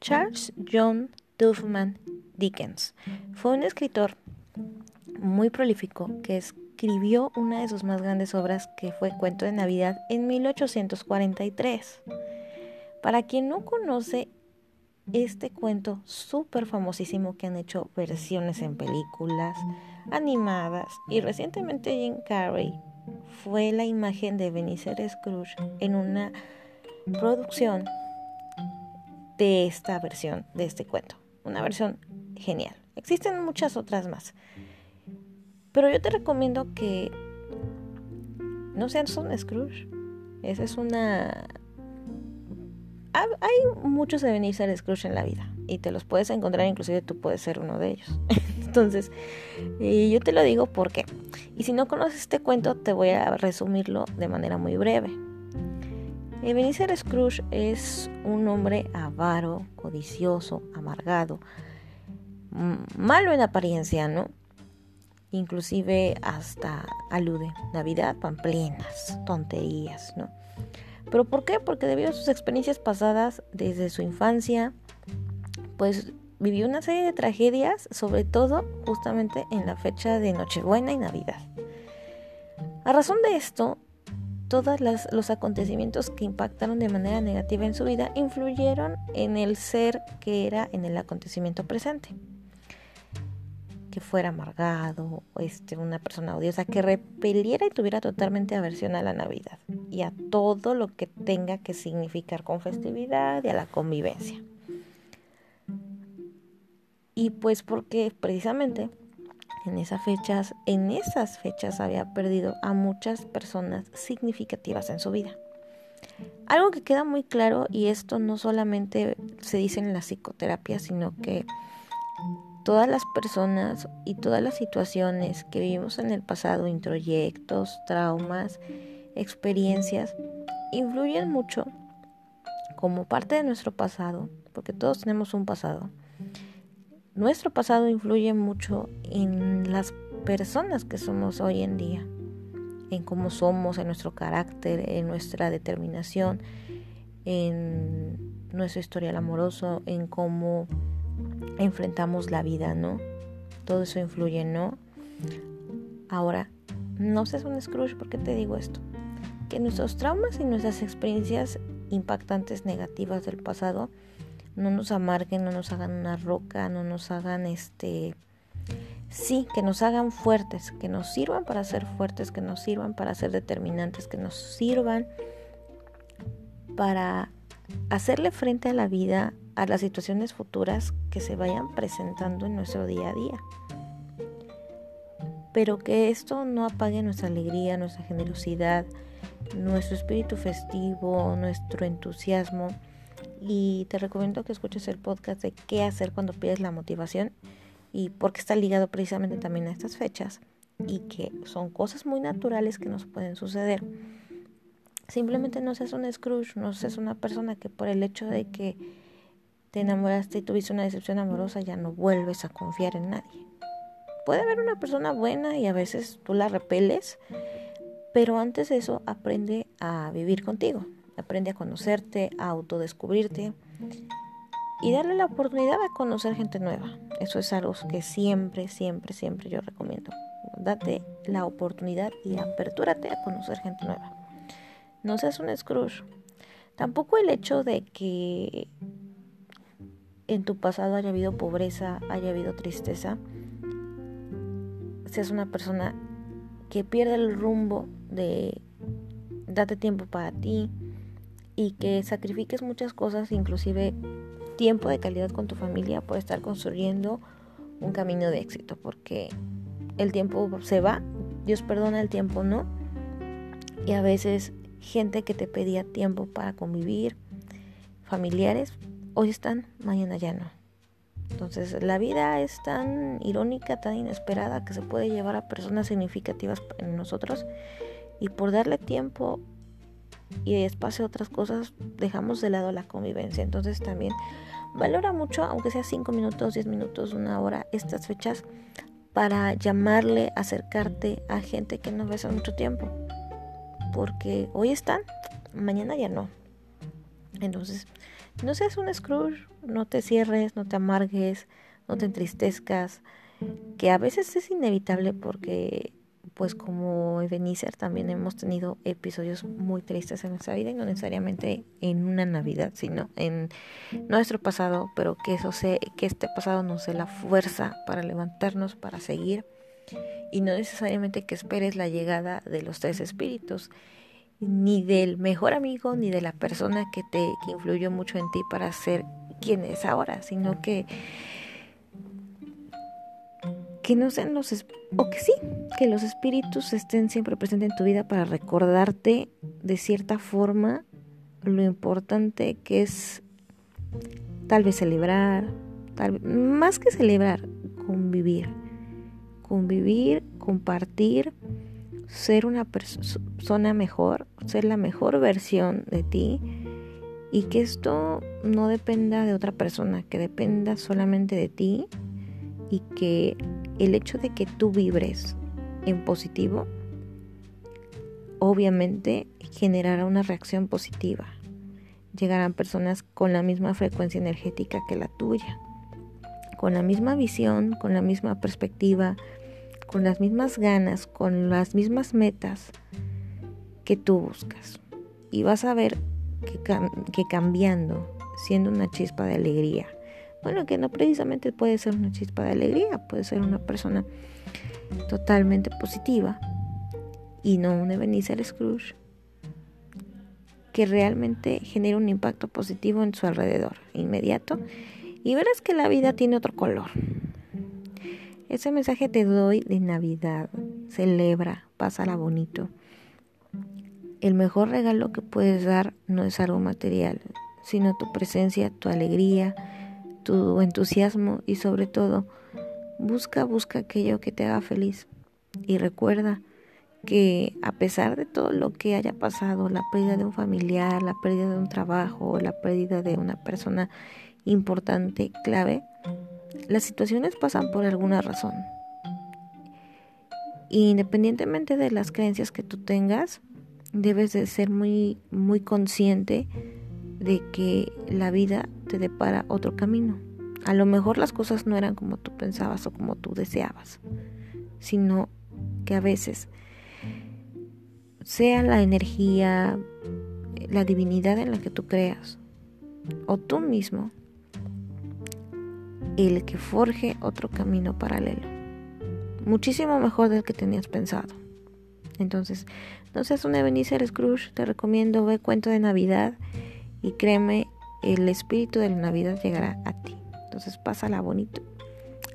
Charles John Duffman Dickens fue un escritor muy prolífico que escribió una de sus más grandes obras que fue Cuento de Navidad en 1843. Para quien no conoce este cuento súper famosísimo que han hecho versiones en películas, animadas y recientemente Jim Carrey fue la imagen de Benicer Scrooge en una producción de esta versión de este cuento. Una versión genial. Existen muchas otras más. Pero yo te recomiendo que no seas un Scrooge. Esa es una... Hay muchos de Benicer Scrooge en la vida y te los puedes encontrar, inclusive tú puedes ser uno de ellos. Entonces, yo te lo digo porque, y si no conoces este cuento, te voy a resumirlo de manera muy breve. Ebenezer Scrooge es un hombre avaro, codicioso, amargado, malo en apariencia, ¿no? Inclusive hasta alude Navidad, pamplinas, tonterías, ¿no? ¿Pero por qué? Porque debido a sus experiencias pasadas desde su infancia, pues vivió una serie de tragedias, sobre todo justamente en la fecha de Nochebuena y Navidad. A razón de esto, todos los acontecimientos que impactaron de manera negativa en su vida influyeron en el ser que era en el acontecimiento presente. Que fuera amargado, este, una persona odiosa, que repeliera y tuviera totalmente aversión a la Navidad y a todo lo que tenga que significar con festividad y a la convivencia. Y pues porque precisamente en esas fechas, en esas fechas había perdido a muchas personas significativas en su vida. Algo que queda muy claro, y esto no solamente se dice en la psicoterapia, sino que todas las personas y todas las situaciones que vivimos en el pasado, introyectos, traumas, experiencias, influyen mucho como parte de nuestro pasado, porque todos tenemos un pasado nuestro pasado influye mucho en las personas que somos hoy en día, en cómo somos, en nuestro carácter, en nuestra determinación, en nuestro historial amoroso, en cómo enfrentamos la vida, ¿no? Todo eso influye, ¿no? Ahora, no seas un Scrooge, ¿por qué te digo esto? Que nuestros traumas y nuestras experiencias impactantes negativas del pasado no nos amarguen, no nos hagan una roca, no nos hagan este sí, que nos hagan fuertes, que nos sirvan para ser fuertes, que nos sirvan para ser determinantes, que nos sirvan para hacerle frente a la vida, a las situaciones futuras que se vayan presentando en nuestro día a día. Pero que esto no apague nuestra alegría, nuestra generosidad, nuestro espíritu festivo, nuestro entusiasmo y te recomiendo que escuches el podcast de qué hacer cuando pierdes la motivación y porque está ligado precisamente también a estas fechas y que son cosas muy naturales que nos pueden suceder. Simplemente no seas un Scrooge, no seas una persona que por el hecho de que te enamoraste y tuviste una decepción amorosa ya no vuelves a confiar en nadie. Puede haber una persona buena y a veces tú la repeles, pero antes de eso aprende a vivir contigo, Aprende a conocerte, a autodescubrirte y darle la oportunidad a conocer gente nueva. Eso es algo que siempre, siempre, siempre yo recomiendo. Date la oportunidad y apertúrate a conocer gente nueva. No seas un Scrooge. Tampoco el hecho de que en tu pasado haya habido pobreza, haya habido tristeza, seas una persona que pierde el rumbo de date tiempo para ti, y que sacrifiques muchas cosas, inclusive tiempo de calidad con tu familia, por estar construyendo un camino de éxito, porque el tiempo se va, Dios perdona el tiempo, ¿no? Y a veces gente que te pedía tiempo para convivir, familiares, hoy están, mañana ya no. Entonces la vida es tan irónica, tan inesperada que se puede llevar a personas significativas en nosotros y por darle tiempo y espacio a otras cosas, dejamos de lado la convivencia. Entonces también valora mucho, aunque sea 5 minutos, 10 minutos, una hora, estas fechas para llamarle, acercarte a gente que no ves hace mucho tiempo. Porque hoy están, mañana ya no. Entonces, no seas un Scrooge, no te cierres, no te amargues, no te entristezcas, que a veces es inevitable porque pues como Ebenezer también hemos tenido episodios muy tristes en nuestra vida y no necesariamente en una Navidad, sino en nuestro pasado, pero que eso sé, que este pasado nos dé la fuerza para levantarnos, para seguir y no necesariamente que esperes la llegada de los tres espíritus ni del mejor amigo ni de la persona que te que influyó mucho en ti para ser quien es ahora, sino que que no sean los o que sí, que los espíritus estén siempre presentes en tu vida para recordarte de cierta forma lo importante que es tal vez celebrar, tal más que celebrar, convivir. Convivir, compartir, ser una persona mejor, ser la mejor versión de ti y que esto no dependa de otra persona, que dependa solamente de ti y que el hecho de que tú vibres en positivo, obviamente generará una reacción positiva. Llegarán personas con la misma frecuencia energética que la tuya, con la misma visión, con la misma perspectiva, con las mismas ganas, con las mismas metas que tú buscas. Y vas a ver que, cambiando, siendo una chispa de alegría, bueno, que no precisamente puede ser una chispa de alegría, puede ser una persona totalmente positiva y no un Ebenezer Scrooge que realmente genera un impacto positivo en su alrededor inmediato y verás que la vida tiene otro color. Ese mensaje te doy de Navidad. Celebra, pásala bonito. El mejor regalo que puedes dar no es algo material, sino tu presencia, tu alegría, tu entusiasmo y sobre todo busca, busca aquello que te haga feliz. Y recuerda que a pesar de todo lo que haya pasado, la pérdida de un familiar, la pérdida de un trabajo, la pérdida de una persona importante, clave, las situaciones pasan por alguna razón. independientemente de las creencias que tú tengas, debes de ser muy muy consciente de que la vida te depara otro camino. A lo mejor las cosas no eran como tú pensabas o como tú deseabas, sino que a veces sea la energía, la divinidad en la que tú creas, o tú mismo, el que forje otro camino paralelo, muchísimo mejor del que tenías pensado. Entonces, no seas un Ebenezer Scrooge, te recomiendo ve cuento de Navidad y créeme, el espíritu de la Navidad llegará a ti. Entonces, pásala bonito.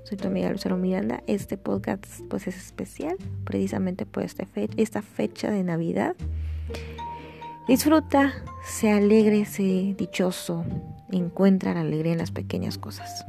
Soy tu amiga Lucero Miranda. Este podcast pues es especial precisamente por esta fecha, esta fecha de Navidad. Disfruta, sé alegre, sé dichoso, encuentra la alegría en las pequeñas cosas.